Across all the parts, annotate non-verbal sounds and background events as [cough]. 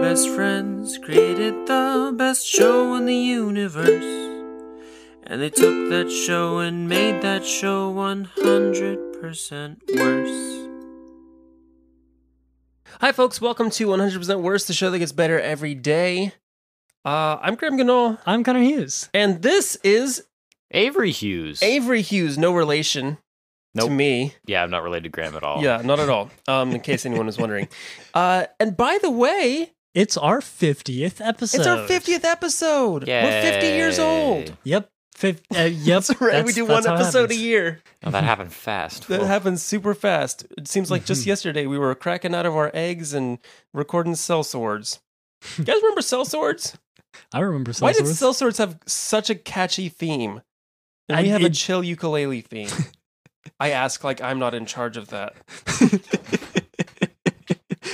best friends created the best show in the universe. And they took that show and made that show 100% worse. Hi, folks. Welcome to 100% Worse, the show that gets better every day. Uh, I'm Graham Ganol, I'm Connor Hughes. and this is Avery Hughes. Avery Hughes, no relation to me. yeah, I'm not related to Graham at all. Yeah, not at all. Um, in case anyone was wondering. [laughs] Uh, and by the way, It's our 50th episode. it's our 50th episode. We're 50 years old. Yep. Fif- uh, [laughs] yep. That's right. we do one episode a year. Oh, that happened fast. That Whoa. happens super fast. It seems like just [laughs] yesterday we were cracking out of our eggs and recording cell swords. You guys remember cell swords? I remember cell Why did Cell cell swords have such a catchy theme? And I- we have a chill ukulele theme. [laughs] I ask like I'm not in charge of that.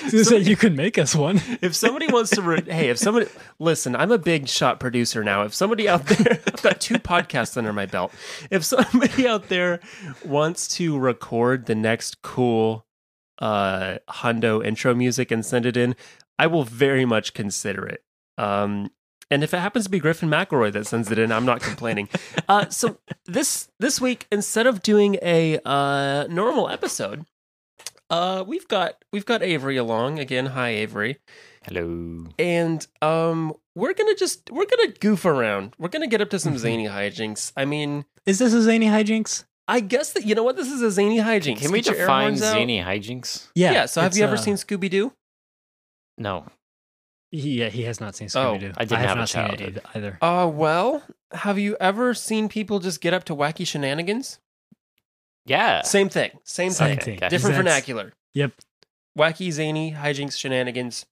[laughs] so you can make us one. If somebody wants to, re- hey, if somebody listen, I'm a big shot producer now. If somebody out there, [laughs] I've got two podcasts under my belt. If somebody out there wants to record the next cool uh hundo intro music and send it in, I will very much consider it. Um, and if it happens to be Griffin McElroy that sends it in, I'm not complaining. uh, so this this week, instead of doing a uh, normal episode, uh, we've got we've got Avery along again. Hi, Avery Hello. and um we're gonna just we're gonna goof around we're gonna get up to some zany hijinks i mean Is this a zany hijinks? i guess that you know what this is a zany hijinks Can we Get your air define horns out. zany hijinks? Yeah. yeah, so have it's, you ever uh, seen scooby-doo No. Yeah, he has not seen Oh, Scooby Doo. I didn't have a not seen it childhood. either. uh well have you ever seen people just get up to wacky shenanigans Yeah. same thing same Same thing thing. okay. different That's- vernacular Yep. wacky zany hijinks shenanigans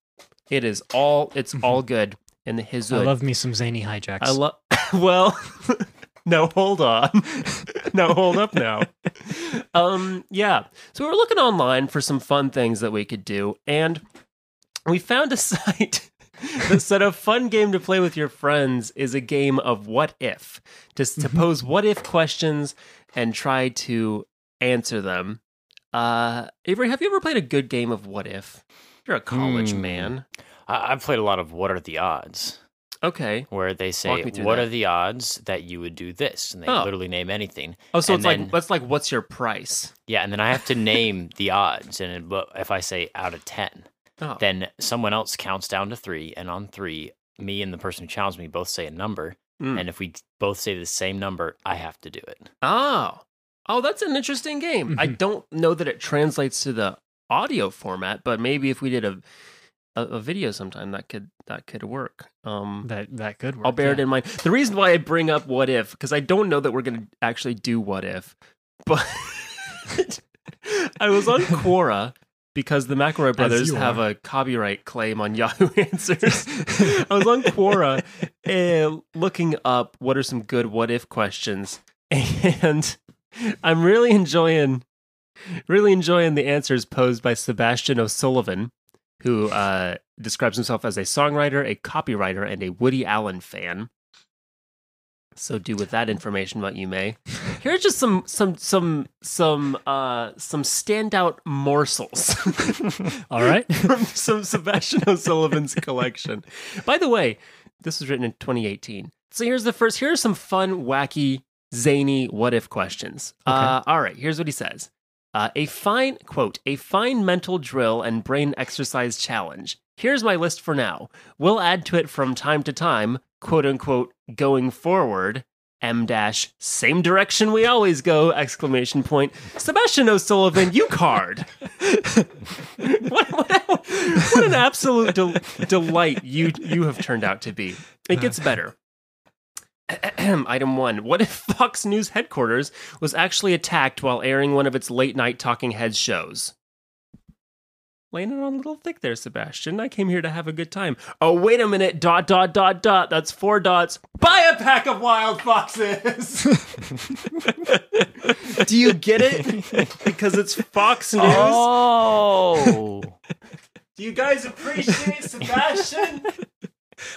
it is all it's all good in the his I love me some zany hijacks. I love. [laughs] well, [laughs] no, hold on. [laughs] no, hold up now. Um, yeah. So we were looking online for some fun things that we could do, and we found a site said a fun game to play with your friends is a game of what if, just to pose what if questions and try to answer them. Uh, Avery, have you ever played a good game of what if? You're a college Hmm. man. I- I've played a lot of What Are the Odds? Okay. Where they say, What that. are the odds that you would do this? And they Oh. literally name anything. Oh, so And it's then- like that's like what's your price? Yeah. And then I have to name the odds. And it- if I say out of 10, Oh. then someone else counts down to three. And on three, me and the person who challenged me both say a number. Mm. And if we both say the same number, I have to do it. Oh. Oh, that's an interesting game. I Mhm. don't know that it translates to the audio format, but maybe if we did a a, a video sometime that could that could work. Um that that could work. I'll bear it in mind. The reason why I bring up what if because I don't know that we're going to actually do what if, but [laughs] I was on [laughs] Quora because the McElroy brothers have a copyright claim on Yahoo [laughs] Answers. I was on Quora and looking up what are some good what if questions, and I'm really enjoying, really enjoying the answers posed by Sebastian O'Sullivan, who uh, describes himself as a songwriter, a copywriter, and a Woody Allen fan. So do with that information what you may. Here's just some some some some uh some standout morsels [laughs] All right. [laughs] from some Sebastian O'Sullivan's collection. By the way, this was written in 2018. So here's the first. Here are some fun, wacky, zany what if questions. Uh, all right, here's what he says. Uh, a fine quote, a fine mental drill and brain exercise challenge. Here's my list for now. We'll add to it from time to time, quote unquote, going forward. M dash, same direction we always go! Exclamation point. Sebastian O'Sullivan, you card. [laughs] what, what, what an absolute del- delight you you have turned out to be. It gets better. [clears throat] Item one. What if Fox News headquarters was actually attacked while airing one of its late night talking heads shows? Laying it on a little thick there, Sebastian. I came here to have a good time. Oh, wait a minute. Dot, dot, dot, dot. That's four dots. Buy a pack of wild foxes. [laughs] Do you get it? [laughs] Because it's Fox News. Oh. Do you guys appreciate Sebastian? [laughs]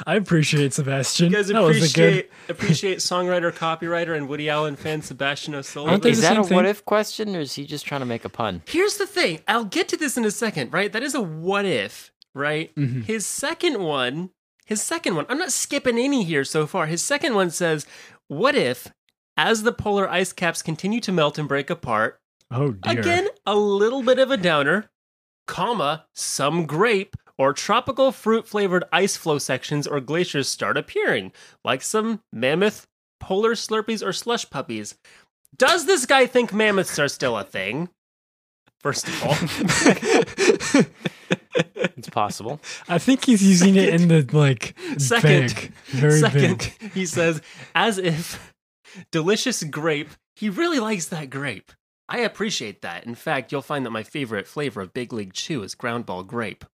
I appreciate Sebastian. You guys that was a good. appreciate appreciate songwriter, copywriter, and Woody Allen fan Sebastian O'Sullivan. Is that a thing? what if question or is he just trying to make a pun? Here's the thing. I'll get to this in a second, right? That is a what if, right? Mhm. His second one, his second one, I'm not skipping any here so far. His second one says, What if, as the polar ice caps continue to melt and break apart, Oh dear. again, a little bit of a downer, comma, some grape or tropical fruit flavored ice flow sections or glaciers start appearing, like some mammoth polar slurpees or slush puppies. Does this guy think mammoths are still a thing? First of all. [laughs] It's possible. I think he's using it in the like Second. big, very Second, big. he says, as if delicious grape, he really likes that grape. I appreciate that. In fact, you'll find that my favorite flavor of Big League Chew is ground ball grape.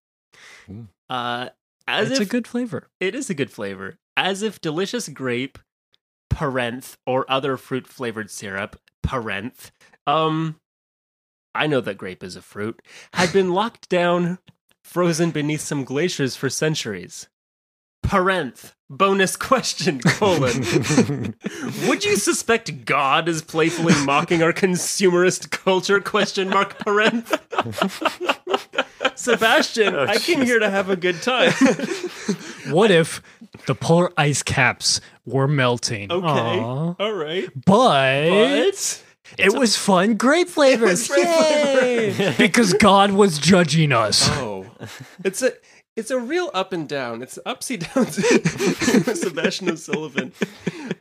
Uh, as It's if a good flavor. it is a good flavor. As if delicious grape, parenth, or other fruit flavored syrup, parenth, um, I know that grape is a fruit, had been [laughs] locked down, frozen beneath some glaciers for centuries. Parenth. Bonus question, [laughs] colon. Would you suspect God is playfully mocking our consumerist culture? Question mark parenth. Sebastian, Oh, I came here to have a good time. [laughs] What if the polar ice caps were melting? Okay. Aw. All right. But, But it was fun grape flavors. [laughs] grape Yay! because God was judging us. oh, it's a it's a real up and down. It's upsy downs. [laughs] Sebastian O'Sullivan.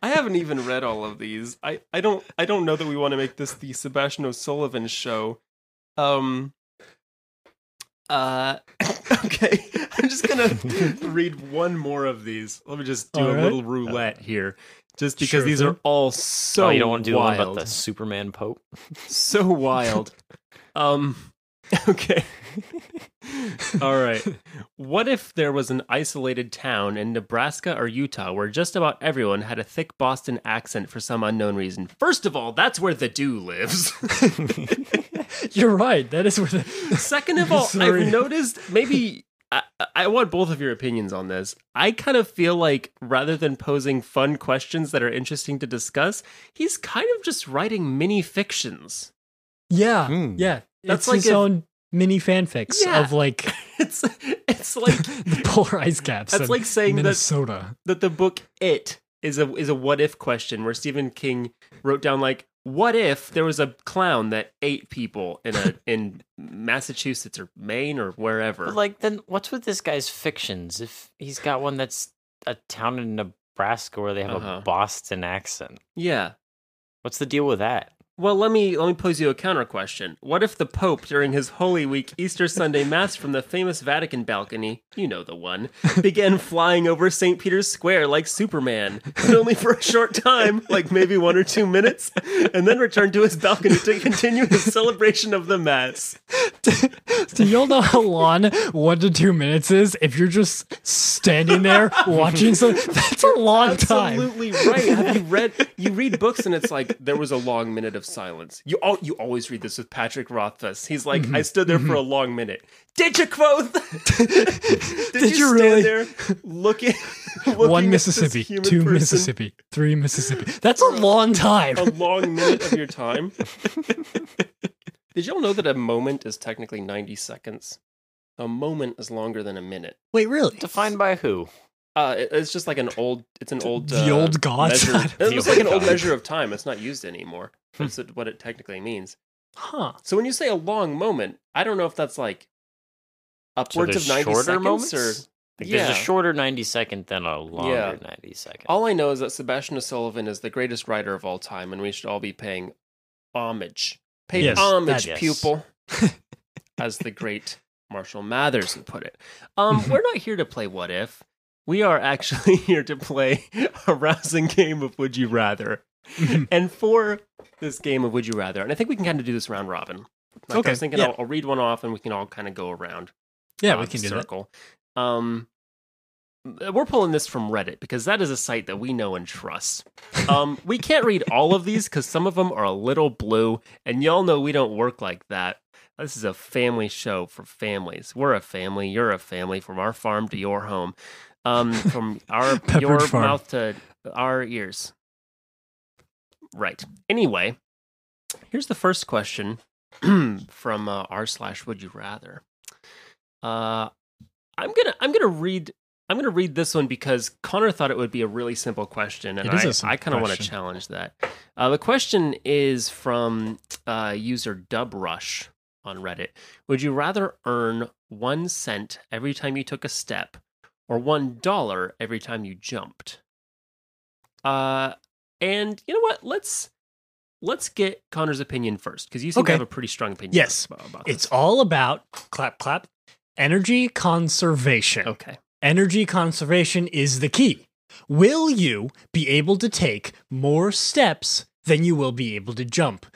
I haven't even read all of these. I I don't I don't know that we want to make this the Sebastian O'Sullivan show. Um. Uh. [laughs] Okay. I'm just gonna [laughs] read one more of these. Let me just do All a right. little roulette here, just because Sure these are all so. oh, you don't want to do the one wild about the Superman Pope? so wild. um [laughs] okay. [laughs] All right. What if there was an isolated town in Nebraska or Utah where just about everyone had a thick Boston accent for some unknown reason? First of all, that's where the Dew lives. [laughs] You're right. That is where the. Second of all, Sorry. I've noticed maybe I, I want both of your opinions on this. I kind of feel like rather than posing fun questions that are interesting to discuss, he's kind of just writing mini fictions. Yeah. Hmm. Yeah. That's it's like his if- own mini fanfics Yeah. of like [laughs] It's it's like [laughs] the polar ice caps. That's like saying that- Minnesota. that the book It is a is a what if question where Stephen King wrote down like what if there was a clown that ate people in a [laughs] in Massachusetts or Maine or wherever. But like, then what's with this guy's fictions? If he's got one that's a town in Nebraska where they have Uh-huh. a Boston accent, yeah. what's the deal with that? Well, let me let me pose you a counter question. What if the Pope, during his Holy Week Easter Sunday Mass from the famous Vatican balcony, you know the one, began flying over St. Peter's Square like Superman, but only for a short time, like maybe one or two minutes, and then returned to his balcony to continue his celebration of the Mass? [laughs] Do y'all know how long one to two minutes is? If you're just standing there watching something, that's a long time. Absolutely right. Have you read? You read books, and it's like there was a long minute of silence. You all you always read this with Patrick Rothfuss. He's like, Mm-hmm. I stood there for a long minute. Did you quote? [laughs] Did, Did you, you stand really? there looking? [laughs] looking One at this Mississippi, human two person Mississippi, three Mississippi. That's a long time. A long minute of your time. [laughs] Did y'all know that a moment is technically ninety seconds? A moment is longer than a minute. Wait, really? Defined by who? Uh, it- it's just like an old. It's an old. The uh, old gods? measure- The It's like an old measure of time. It's not used anymore. That's what it technically means. Huh. So when you say a long moment, I don't know if that's like upwards there's of ninety shorter seconds moments? or. Like, yeah. There's a shorter 90 second than a longer Yeah. 90 second. All I know is that Sebastian O'Sullivan is the greatest writer of all time, and we should all be paying homage. Pay Yes, homage, that- yes. pupil, as the great Marshall Mathers would put it. Um, we're not here to play What If. We are actually [laughs] here to play a rousing game of Would You Rather. And for this game of Would You Rather, and I think we can kind of do this round robin. Like I was thinking yeah. I'll, I'll read one off and we can all kind of go around. Yeah, we can the do that. circle. Um, we're pulling this from Reddit because that is a site that we know and trust. Um, we can't read all of these because some of them are a little blue, and y'all know we don't work like that. This is a family show for families. We're a family. You're a family. From our farm to your home, um, from our [laughs] your Farm. mouth to our ears. Right. Anyway, here's the first question [clears throat] from uh, r slash Would you rather. Uh, I'm gonna I'm gonna read I'm gonna read this one because Connor thought it would be a really simple question, and I, I kind of want to challenge that. Uh, the question is from uh, user Dubrush on Reddit. Would you rather earn one cent every time you took a step, or one dollar every time you jumped? Uh, and you know what? Let's let's get Connor's opinion first because you seem Okay. to have a pretty strong opinion. Yes. about, about It's all about clap clap energy conservation. okay. Energy conservation is the key. Will you be able to take more steps than you will be able to jump?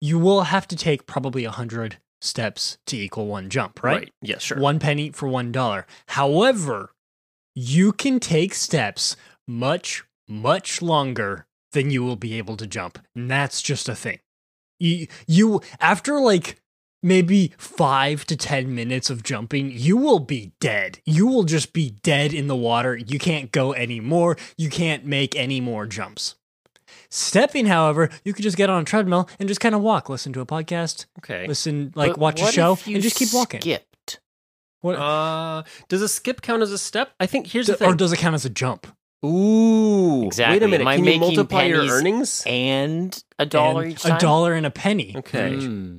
You will have to take probably a 100 steps to equal one jump, right? Right. Yeah. Sure. One penny for one dollar. However, you can take steps much, much longer than you will be able to jump. And that's just a thing. You, you after like maybe five to 10 minutes of jumping, you will be dead. You will just be dead in the water. You can't go anymore. You can't make any more jumps. Stepping, however, you could just get on a treadmill and just kind of walk, listen to a podcast, Okay. listen, like But watch a show, and just keep walking. Skipped. What, Uh, does a skip count as a step? I think here's d- the thing. or does it count as a jump? Ooh, Wait a minute. Am I Can you multiply your earnings? And a dollar And each time. A dollar and a penny. Okay, Hmm.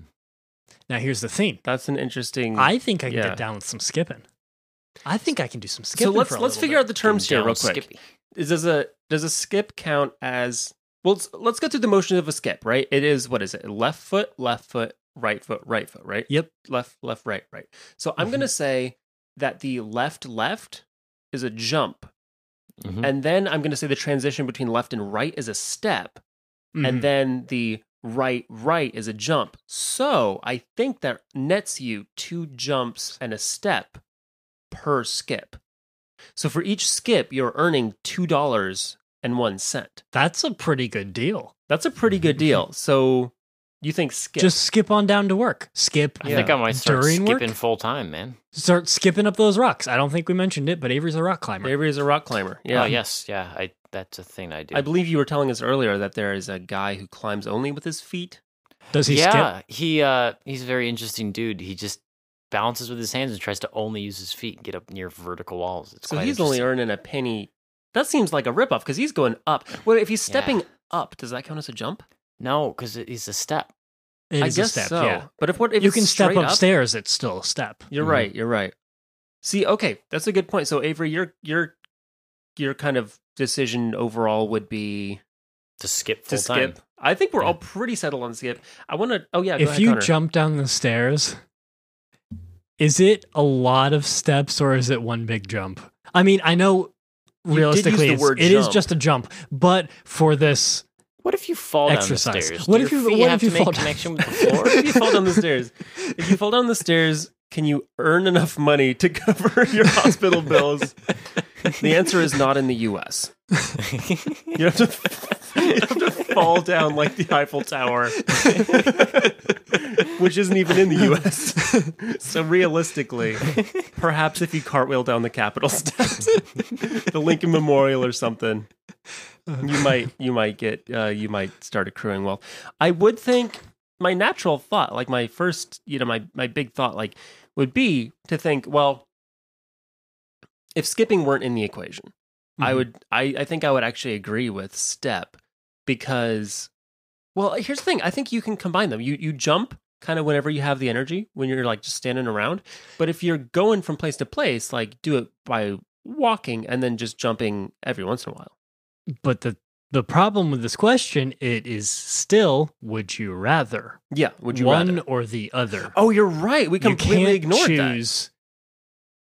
Now here's the thing. that's an interesting. I think I can yeah. get down with some skipping. I think I can do some skipping. so let's for a let's figure bit. out the terms here real quick. Skippy. Is does a does a skip count as well? Let's, let's go through the motion of a skip. Right. It is what is it? Left foot, left foot, right foot, right foot. Right. Yep. Left, left, right, right. So I'm Mhm. gonna say that the left left is a jump, Mhm. and then I'm gonna say the transition between left and right is a step. Mhm. and then the right right is a jump. So I think that nets you two jumps and a step per skip. So for each skip, you're earning two dollars and one cent. that's a pretty good deal. That's a pretty good deal. So you think skip? Just skip on down to work. Skip. I think I might start during work? skipping full time, man. Start skipping up those rocks. I don't think we mentioned it, but Avery's a rock climber. Avery is a rock climber. Yeah. Oh yes, yeah. I that's a thing I do. I believe you were telling us earlier that there is a guy who climbs only with his feet. Does he skip? yeah, he uh he's a very interesting dude. He just balances with his hands and tries to only use his feet and get up near vertical walls. It's So quite he's only earning a penny. That seems like a ripoff because he's going up. Well, if he's stepping up, does that count as a jump? No, because it's a step. It I is guess a step, so. yeah. But if what if you it's can step straight up- upstairs, it's still a step. You're Mhm. right. You're right. See, okay, that's a good point. So Avery, your your your kind of decision overall would be To skip to full time. skip. I think we're Yeah. all pretty settled on skip. I want to. Oh yeah, go if ahead, you Connor. jump down the stairs, is it a lot of steps or is it one big jump? I mean, I know realistically it's, word it is jump. just a jump, but for this, What if you fall Exercise. down the stairs? What Do if you- what have if you to make fall down- connection with the floor? [laughs] if you fall down the stairs, if you fall down the stairs, can you earn enough money to [laughs] cover your hospital [laughs] bills? The answer is not in the U.S. You have to, you have to fall down like the Eiffel Tower, [laughs] which isn't even in the U.S. [laughs] So realistically, perhaps if you cartwheel down the Capitol steps, [laughs] the Lincoln Memorial or something, you might you might get uh, you might start accruing wealth. I would think my natural thought, like my first, you know, my my big thought, like would be to think, well, if skipping weren't in the equation, I Mhm. would I, I think I would actually agree with step because well here's the thing I think you can combine them you you jump kind of whenever you have the energy when you're like just standing around but if you're going from place to place like do it by walking and then just jumping every once in a while but the the problem with this question, it is still would you rather yeah would you one rather or the other? oh you're right we completely can't ignored that.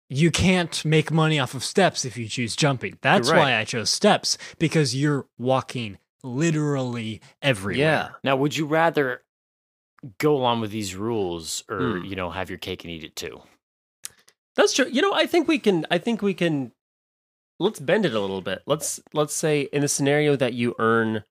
You can't make money off of steps if you choose jumping. That's right. why I chose steps because you're walking literally everywhere. yeah now, would you rather go along with these rules or, Hmm. you know, have your cake and eat it too? That's true. You know, I think we can. I think we can. Let's bend it a little bit. Let's let's say in the scenario that you earn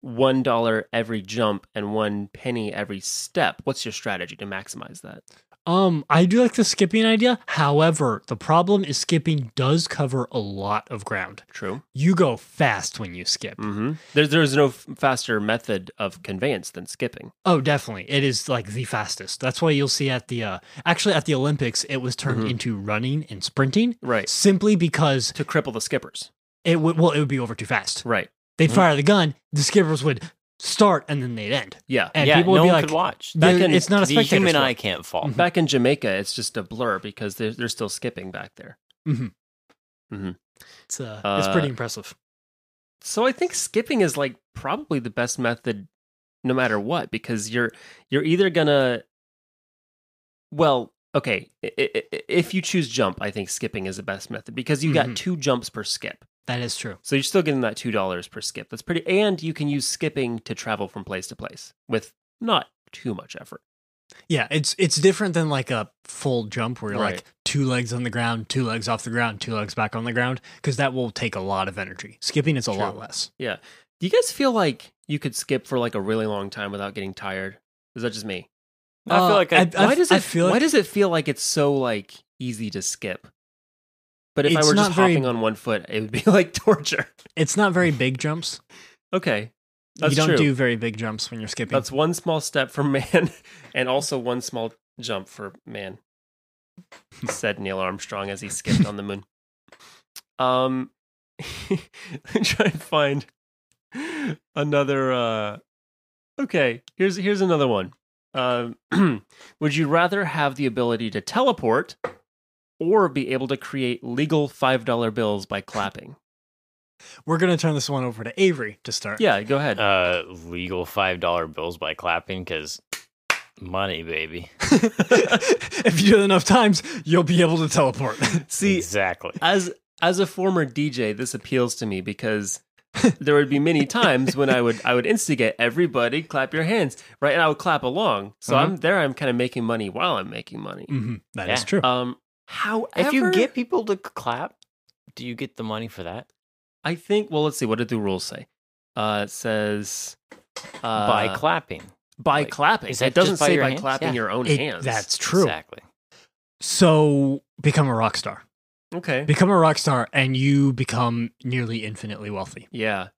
one dollar every jump and one penny every step. What's your strategy to maximize that? Um, I do like the skipping idea. However, the problem is skipping does cover a lot of ground. True. You go fast when you skip. Mm-hmm. There's there's no f- faster method of conveyance than skipping. Oh, definitely. It is like the fastest. That's why you'll see at the uh actually at the Olympics it was turned Mhm. into running and sprinting Right. simply because To cripple the skippers. it would well it would be over too fast. Right. They'd Mhm. fire the gun, the skippers would start and then they'd end. Yeah. And yeah, people would no be one like could watch. Back in- it's not a the spectator human sport." eye can't fall. Back in Jamaica, it's just a blur because they're, they're still skipping back there. It's uh, it's pretty Uh, impressive. So I think skipping is like probably the best method no matter what because you're you're either gonna well okay if you choose jump I think skipping is the best method because you got two jumps per skip That is true. so you're still getting that two dollars per skip that's pretty and you can use skipping to travel from place to place with not too much effort Yeah, it's it's different than like a full jump where you're Right. like two legs on the ground, two legs off the ground, two legs back on the ground because that will take a lot of energy. Skipping is a lot less. yeah do you guys feel like you could skip for like a really long time without getting tired is that just me I feel Uh, like I, I- why does I it feel why like- does it feel like it's so like easy to skip but if i were just very- hopping on one foot it would be [laughs] like torture. It's not very big jumps. okay. That's you don't true. do very big jumps when you're skipping. that's one small step for [laughs] man and also one small jump for man. Said neil armstrong as he skipped on the moon. [laughs] Um try and find another uh okay here's here's another one. Um [clears throat] would you rather have the ability to teleport or be able to create legal five dollar bills by clapping We're gonna turn this one over to Avery to start. yeah go ahead uh, legal five dollar bills by clapping because money, baby. [laughs] if you do it enough times, you'll be able to teleport. [laughs] see exactly. as as a former DJ, this appeals to me because [laughs] there would be many times when I would I would instigate everybody clap your hands, right? And I would clap along. So Mhm. I'm there. I'm kind of making money while I'm making money. Mhm, That is Yeah. true. Um, however, If you get people to clap, do you get the money for that? I think. Well, let's see. What did the rules say? Uh, it says uh, by clapping. by like, clapping. is that It doesn't just by say by hands? clapping Yeah. your own It- hands. That's true. Exactly. So become a rock star. okay. Become a rock star, and you become nearly infinitely wealthy. Yeah.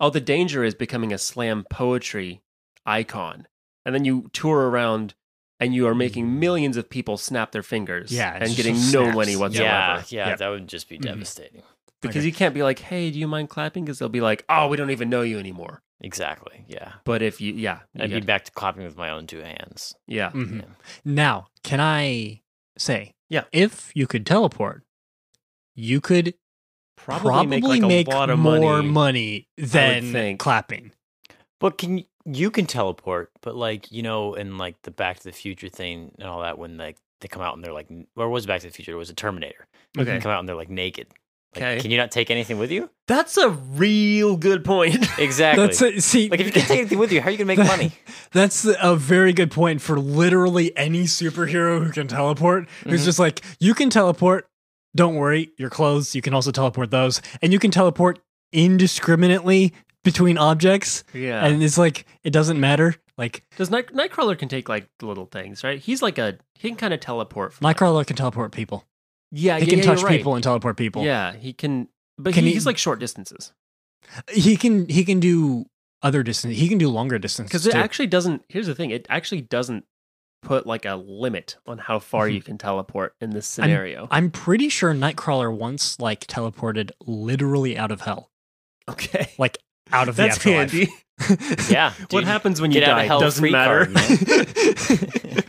Oh, the danger is becoming a slam poetry icon. And then you tour around and you are making millions of people snap their fingers Yeah, and getting no snaps. money whatsoever. Yeah, yeah, Yep. that would just be Mhm. devastating. Because Okay. you can't be like, hey, do you mind clapping? Because they'll be like, oh, we don't even know you anymore. Exactly. Yeah. But if you, yeah. you I'd be get- back to clapping with my own two hands. yeah. Mhm. Yeah. Now, can I say, Yeah. if you could teleport, you could Probably, probably, make like make a lot of more money. money than clapping. But can you, you can teleport? But like you know, in like the Back to the Future thing and all that, when like they come out and they're like, n- where was Back to the Future? It was a Terminator. Okay. They come out and they're like naked. Like, Okay. Can you not take anything with you? That's a real good point. [laughs] Exactly. That's a, see, like if you can't take anything with you, how are you gonna make money? [laughs] That's a very good point for literally any superhero who can teleport. Who's Mhm. just like, you can teleport. Don't worry, your clothes. You can also teleport those, and you can teleport indiscriminately between objects. yeah. And it's like it doesn't matter. Like Does Night- Nightcrawler can take like little things, right? He's like a, he can kind of teleport. From Nightcrawler can teleport people. Yeah, He yeah, can yeah, touch right. people and teleport people. Yeah, he can, but Can he, he- he's like short distances he can. He can do other distance. He can do longer distances because it too. actually doesn't. Here's the thing: it actually doesn't put like a limit on how far Mhm. you can teleport in this scenario. I'm pretty sure Nightcrawler once like teleported literally out of hell, okay, like out of that's the afterlife. handy. [laughs] Yeah. [laughs] what happens when you get out of die hell doesn't free matter. card, you [laughs] know?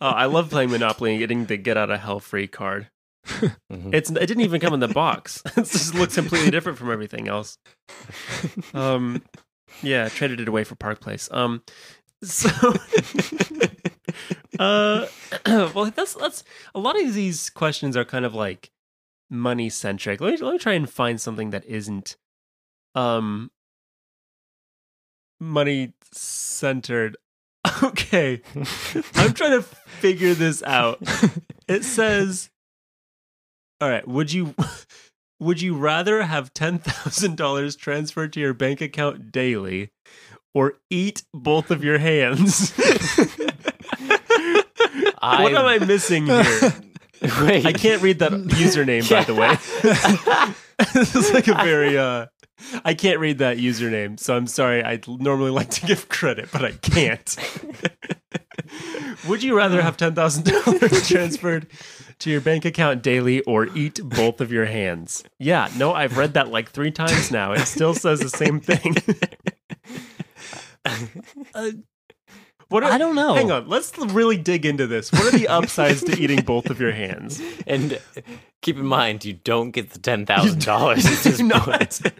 oh, I love playing Monopoly and getting the get out of hell free card. Mhm. It's it didn't even come in the box. it just looks completely different from everything else. Um, yeah, traded it away for Park Place. Um, so, uh, [clears throat] well, that's that's a lot of these questions are kind of like money centric. Let me let me try and find something that isn't, um, money centered. [laughs] Okay, [laughs] I'm trying to figure this out. [laughs] It says, "All right, would you would you rather have ten thousand dollars transferred to your bank account daily, or eat both of your hands?" what am I missing here? Wait, I can't read that username, by the way. this is like a very uh [laughs] I can't read that username, so I'm sorry. I'd normally like to give credit, but I can't. [laughs] Would you rather have ten thousand dollars [laughs] transferred to your bank account daily or eat both of your hands? Yeah, no, I've read that like three times now. It still says the same thing. Uh, what are, I don't know. Hang on, let's really dig into this. What are the [laughs] upsides to eating both of your hands? And keep in mind, you don't get the ten thousand dollars. You do not. [laughs]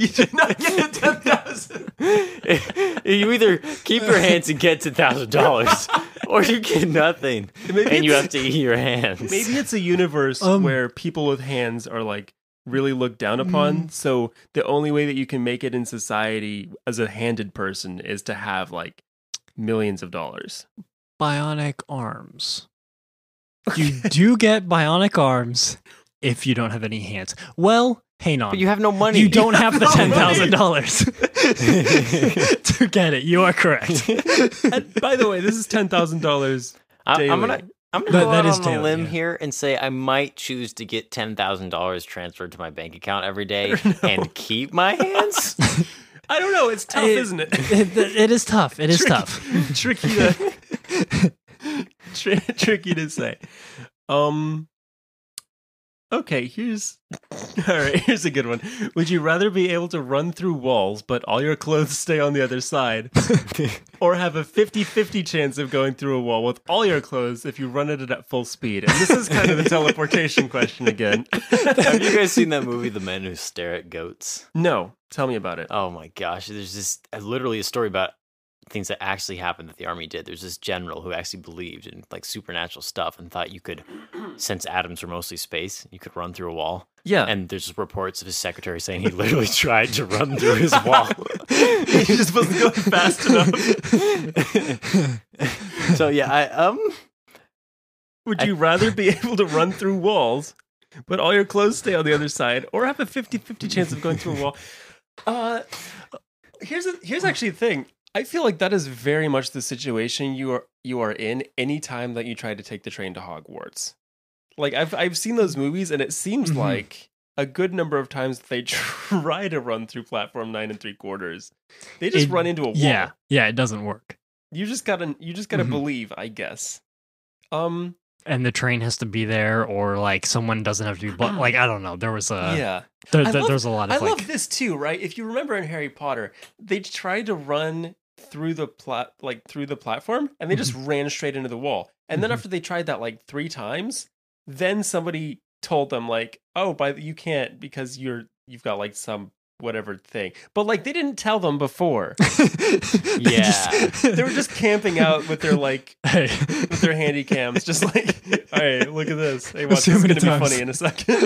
You do not get the ten thousand. you either keep your hands and get ten thousand dollars, [laughs] or you get nothing, Maybe and you have to eat your hands. Maybe it's a universe Um, where people with hands are like really looked down upon. So the only way that you can make it in society as a handed person is to have like millions of dollars. bionic arms. [laughs] You do get bionic arms if you don't have any hands. Well, hang on. but you have no money. You don't have [laughs] the no ten money. thousand dollars [laughs] to get it. You are correct. And by the way, this is ten thousand dollars. I, I'm gonna. I'm gonna That- go out is on a limb yeah. here and say I might choose to get ten thousand dollars transferred to my bank account every day and keep my hands. I don't know. It's tough, isn't [laughs] it? It, it is tough. It is Tricky- tough. [laughs] tricky to [laughs] tri- tricky to say. Um. Okay, here's [laughs] all right. Here's a good one. Would you rather be able to run through walls, but all your clothes stay on the other side, [laughs] or have a 50-50 chance of going through a wall with all your clothes if you run at it at full speed? And this is kind of the [laughs] teleportation question again. have you guys seen that movie, The Men Who Stare at Goats? No, tell me about it. Oh my gosh, there's this uh, literally a story about things that actually happened that the army did. There's this general who actually believed in like supernatural stuff and thought you could, [clears throat] since atoms were mostly space, you could run through a wall. Yeah, And there's reports of his secretary saying he literally [laughs] tried to run through his [laughs] wall. he just wasn't going fast enough. [laughs] so yeah, I um Would you rather be able to run through walls, but all your clothes stay on the other side, or have a 50-50 chance of going through a wall? Uh, here's a, here's actually the thing. I feel like that is very much the situation you are you are in anytime that you try to take the train to Hogwarts. Like I've I've seen those movies, and it seems Mhm. like a good number of times they [laughs] try to run through platform nine and three quarters. They just It- run into a wall. Yeah, yeah, it doesn't work. You just gotta you just gotta Mhm. believe, I guess. Um And the train has to be there, or like someone doesn't have to be. But [clears throat] like I don't know. There was a yeah. There, there- love- there's a lot I like. love this too, right? If you remember in Harry Potter, they tried to run through the plat like through the platform and they just ran straight into the wall. And then Mhm. after they tried that like 3 times, then somebody told them like, "Oh, by the, you can't because you're you've got like some whatever thing." But like they didn't tell them before. [laughs] Yeah. [laughs] they were just camping out with their like Hey. with their handy cams just like, [laughs] "All right, look at this. Hey, watch this is going to be funny in a second.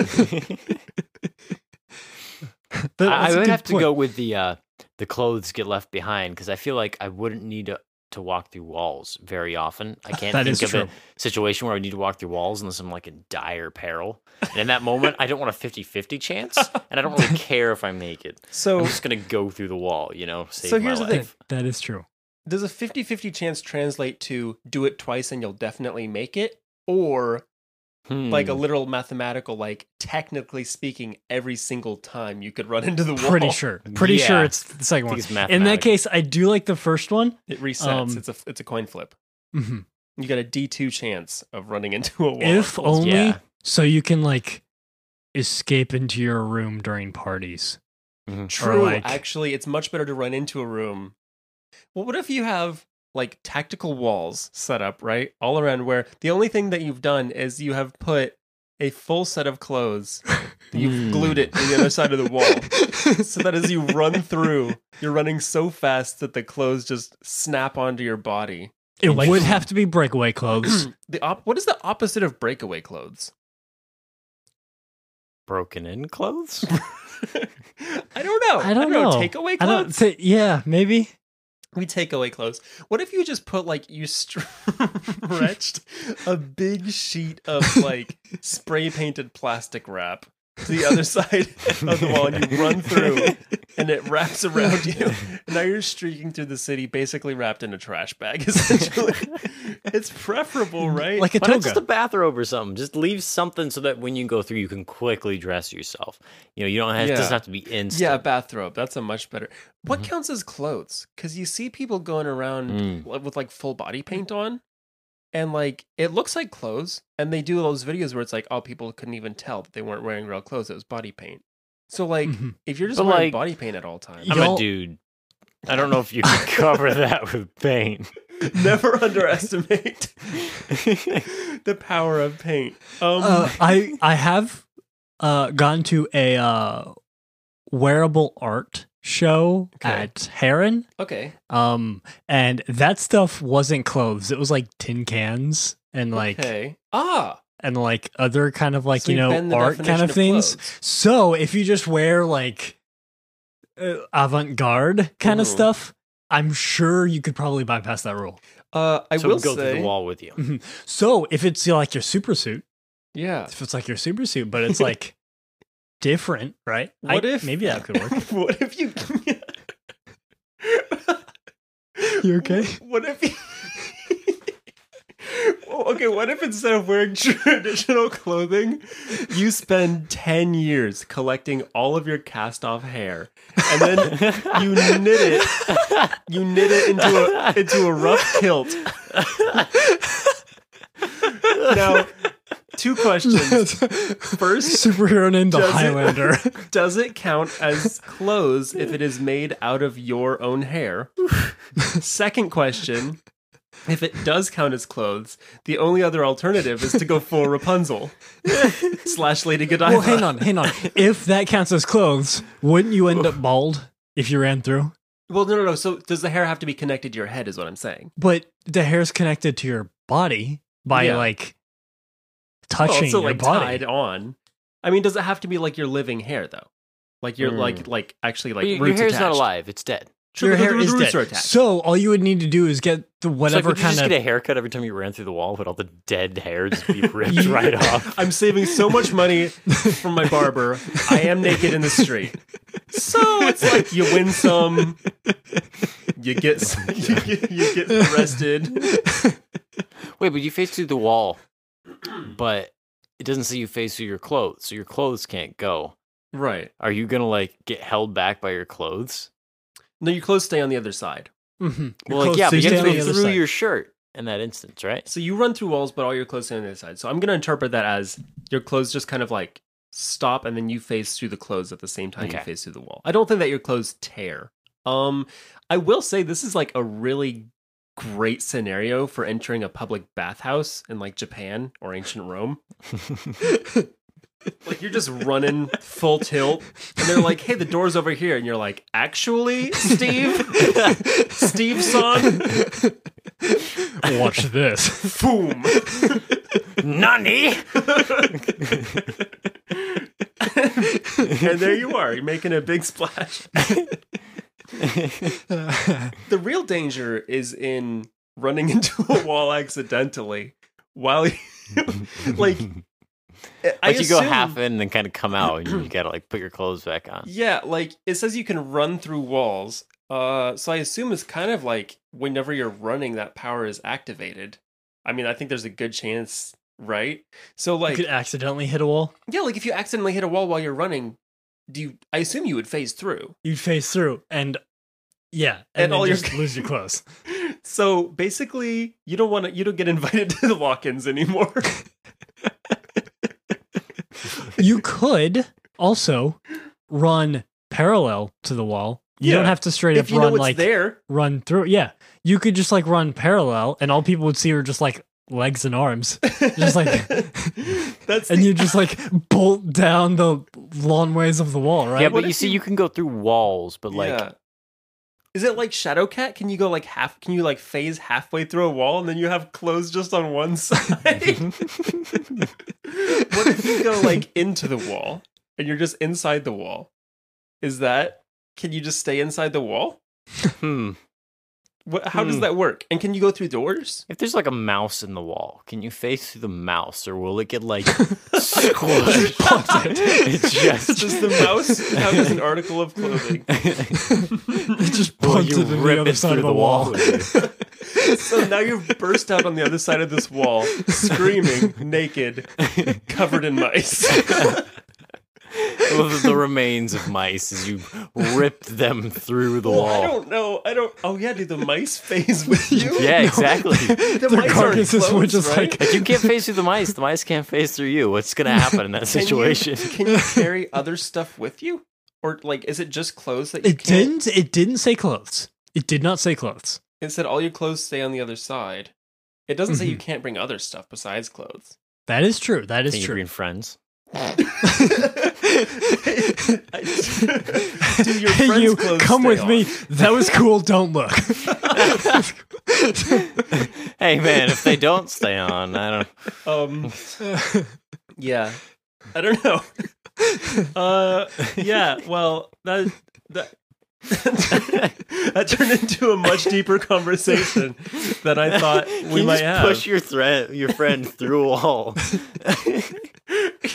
That- I, I that's a would good have to go with the uh, the clothes get left behind because I feel like I wouldn't need to, to walk through walls very often. I [laughs] can't That think of true. a situation where I need to walk through walls unless I'm like in dire peril. And in that moment, I don't want a 50-50 chance, [laughs] and I don't really care if I make it. so I'm just gonna go through the wall, you know, save So my here's the thing. That is true. does a 50-50 chance translate to do it twice and you'll definitely make it or like a Hmm. literal mathematical like technically speaking every single time you could run into the wall Pretty sure. Pretty sure it's the second one. think it's In that case, I do like the first one. it resets Um, it's a it's a coin flip Mhm. you got a d2 chance of running [laughs] into a wall If only Yeah. so you can like escape into your room during parties. true like- actually it's much better to run into a room well what if you have like tactical walls set up right all around where the only thing that you've done is you have put a full set of clothes you've Hmm. glued it to the other side of the wall so that as you run [laughs] through, you're running so fast that the clothes just snap onto your body. It Like- would have to be breakaway clothes. [clears throat] the op- what is the opposite of breakaway clothes? broken in clothes. [laughs] I don't know. I don't know. Takeaway I don't. clothes. Yeah, maybe. We take away clothes. What if you just put like you stretched [laughs] a big sheet of like spray painted plastic wrap to the other [laughs] side of the wall and you run through and it wraps around you. And [laughs] now you're streaking through the city, basically wrapped in a trash bag, [laughs] essentially. it's preferable, right? Like a Why not just a bathrobe or something? Just leave something so that when you go through, you can quickly dress yourself. You know, you don't have it doesn't have to be instant. yeah, a bathrobe. That's a much better. What Mm-hmm. counts as clothes? Because you see people going around Mm. with like full body paint on. And like it looks like clothes, and they do those videos where it's like, oh, people couldn't even tell that they weren't wearing real clothes; it was body paint. So like, Mhm. if you're just But, wearing like, body paint at all times, I'm Y'all- a dude. I don't know if you can [laughs] cover that with paint. never [laughs] underestimate [laughs] the power of paint. Um, Uh, I I have uh, gone to a uh, wearable art show Okay. at Heron. okay, Um, and that stuff wasn't clothes. It was like tin cans and like okay, ah, and like other kind of like So you you know art kind of of things. clothes. So if you just wear like uh, avant-garde kind of stuff, I'm sure you could probably bypass that rule. uh, I so will go say, through the wall with you. So if it's you know, like your super suit, yeah. if it's like your super suit, but it's [laughs] like different, right? What I- if maybe that could work? [laughs] what if you? [laughs] You okay? What if you? [laughs] Okay, what if instead of wearing traditional clothing, you spend 10 years collecting all of your cast off hair and then you knit it you knit it into a into a rough kilt. Now, two questions. [laughs] First, superhero named the Does it- Highlander. [laughs] does it count as clothes if it is made out of your own hair? Second question. If it does count as clothes, the only other alternative is to go full [laughs] Rapunzel slash Lady Godiva. well, hang on, hang on. If that counts as clothes, wouldn't you end up bald if you ran through? Well, no, no, no. So does the hair have to be connected to your head? Is what I'm saying. But the hair's connected to your body by Yeah. like touching also your like body. tied on. I mean, does it have to be like your living hair though? Like you're Mm. like like actually like But your, your roots hair's not alive; it's dead. Sure, your but the- hair the is dead. attached. So all you would need to do is get the So, like, whatever kind just of get a haircut every time you ran through the wall? Would all the dead hair just be [laughs] ripped right off? [laughs] I'm saving so much money from my barber. I am naked in the street. So it's like you win some, you get s- [laughs] you get, you get arrested. Wait, but you face through the wall, but it doesn't say you face through your clothes, so your clothes can't go. Right. Are you gonna like get held back by your clothes? No, your clothes stay on the other side. Mm-hmm. Well, like yeah, so but you stay have to go through your shirt in that instance, right? So you run through walls, but all your clothes stay on the other side. So I'm gonna interpret that as your clothes just kind of like stop, and then you face through the clothes at the same time you Okay. face through the wall. I don't think that your clothes tear. Um, I will say this is like a really great scenario for entering a public bathhouse in like Japan or ancient Rome. [laughs] Like you're just running full tilt, and they're like, "Hey, the door's over here," and you're like, "Actually, Steve, Steve, son, Watch this. boom." Nani? and there you are, you're making a big splash. [laughs] The real danger is in running [laughs] into a wall accidentally while you, [laughs] like, I Like you go half in and then kind of come out, and you [clears throat] gotta like put your clothes back on. Yeah, like it says you can run through walls. Uh, so I assume it's kind of like whenever you're running, that power is activated. I mean, I think there's a good chance, right? So like, you could accidentally hit a wall. yeah, like if you accidentally hit a wall while you're running, do you? I assume you would phase through. You'd phase through, and yeah, And and, all your- lose your clothes. [laughs] So basically, you don't want to. You don't get [laughs] invited to the lock-ins anymore. [laughs] you could also run parallel to the wall. You don't have to straight up if know run like there, run through. Yeah, you could just like run parallel, and all people would see are just like legs and arms, [laughs] just like, [laughs] that's and the- you just like bolt down the long ways of the wall, right? Yeah, What but you see, you- you can go through walls, but like Yeah. Is it like Shadow Cat? Can you go like half? Can you like phase halfway through a wall and then you have clothes just on one [laughs] side? what if you go like into the wall and you're just inside the wall? Is that? Can you just stay inside the wall? hmm. What, how does Hmm. that work? And can you go through doors? If there's like a mouse in the wall, can you face through the mouse, or will it get like [laughs] squished? [laughs] it's just Does the mouse have an article of clothing? [laughs] It just Will punted you into the rip other it side through of the the wall. wall? so now you've burst out on the other side of this wall, screaming, naked, covered in mice. Well, the, the remains of mice as you ripped them through the I wall. I don't know. I don't. Oh yeah, do the mice phase with [laughs] you? Yeah, exactly. [laughs] the Their mice aren't were just right? like- If you can't face through the mice, the mice can't face through you. What's gonna [laughs] happen in that Can you- situation? Can you, carry other stuff with you, or like, is it just clothes that you It can't? didn't. It didn't say clothes. It did not say clothes. It said all your clothes stay on the other side. It doesn't say you Mhm. can't bring other stuff besides clothes. That is true. That is Can you true. bring friends? Do your Hey, friends' you clothes come stay with me. That was cool. Don't look. hey man, if they don't stay on, I don't. Um, yeah, I don't know. [laughs] Uh, yeah. Well, that that [laughs] that turned into a much deeper conversation than I thought [laughs] we you might just have. push your thread, your friend through a wall. [laughs]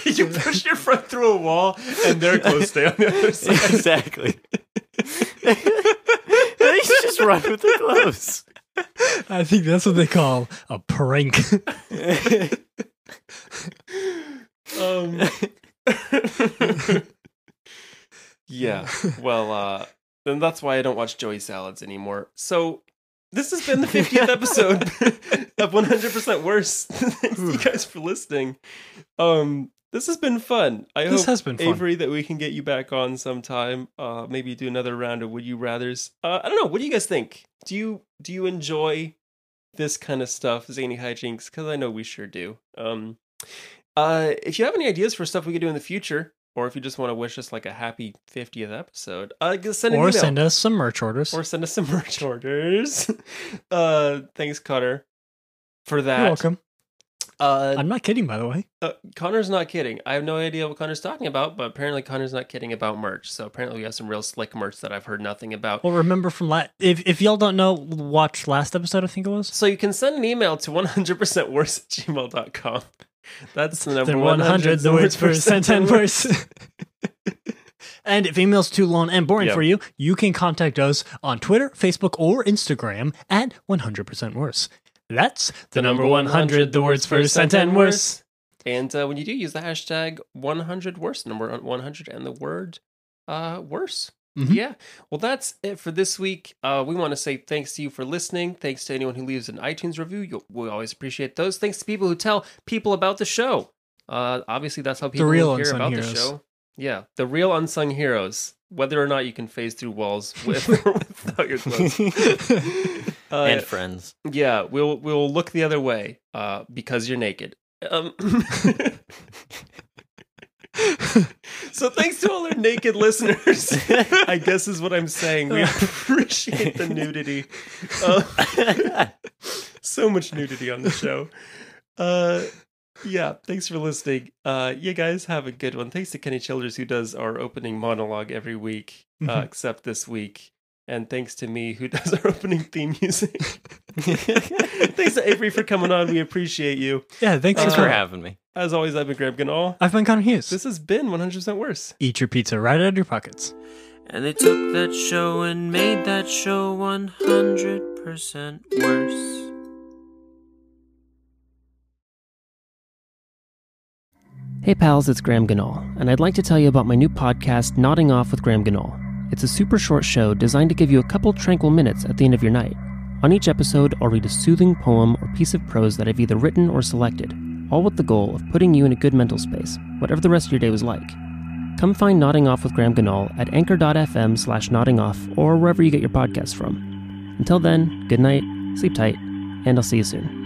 you push your friend through a wall, and their clothes stay on the other side. exactly. they just run with the clothes. I think that's what they call a prank. Um. yeah. Well, uh, then that's why I don't watch Joey Salads anymore. So this has been the 50th episode [laughs] of 100% Worse. [laughs] Thanks you guys for listening. Um, this has been fun. I This hope has been fun. Avery that we can get you back on sometime. Uh, maybe do another round of Would You Rather's. Uh, I don't know. What do you guys think? Do you do you enjoy this kind of stuff, zany hijinks? Because I know we sure do. Um, uh, if you have any ideas for stuff we could do in the future, or if you just want to wish us like a happy 50th episode, uh, send an or email. send us some merch orders. or send us some [laughs] merch orders. [laughs] uh, thanks, Connor, for that. You're welcome. Uh, I'm not kidding, by the way. uh, Connor's not kidding. I have no idea what Connor's talking about, but apparently Connor's not kidding about merch. So apparently we have some real slick merch that I've heard nothing about. Well, remember from last. If if y'all don't know, watch last episode. I think it was. So you can send an email to 100% worse at gmail.com. That's the number Then 100, 100, the words for sent and worse. and if email's too long and boring Yep. for you, you can contact us on Twitter, Facebook, or Instagram at 100% worse. That's the, number 100, the words for sent and worse. And uh, when you do, use the hashtag 100 worse, number 100 and the word uh, worse. Mhm. Yeah. Well, that's it for this week. Uh, we want to say thanks to you for listening. Thanks to anyone who leaves an iTunes review. You'll, we always appreciate those. Thanks to people who tell people about the show. Uh, obviously, that's how people real hear unsung about the show. Yeah, the real unsung heroes. Whether or not you can phase through walls [laughs] with or [laughs] without your clothes. [laughs] Uh, and friends. yeah, we'll we'll look the other way uh, because you're naked. Um, so thanks to all our naked listeners. [laughs] I guess is what I'm saying. We appreciate the nudity. Uh, [laughs] so much nudity on the show. Uh, yeah, thanks for listening. Uh, you guys have a good one. Thanks to Kenny Childers who does our opening monologue every week, uh, Mhm. except this week. And thanks to me who [laughs] does our opening theme music. thanks to Avery for coming on. We appreciate you. yeah, thanks, Thanks Uh, for having me. As always, I've been Graham Ganol. I've been Connor Hughes. This has been 100% Worse. Eat your pizza right out of your pockets. And they took that show and made that show 100% worse. Hey pals, it's Graham Ganol, and I'd like to tell you about my new podcast, Nodding Off with Graham Ganol. It's a super short show designed to give you a couple tranquil minutes at the end of your night. On each episode, I'll read a soothing poem or piece of prose that I've either written or selected, all with the goal of putting you in a good mental space, whatever the rest of your day was like. Come find Nodding Off with Graham Ganol at anchor.fm slash nodding off or wherever you get your podcasts from. Until then, good night, sleep tight, and I'll see you soon.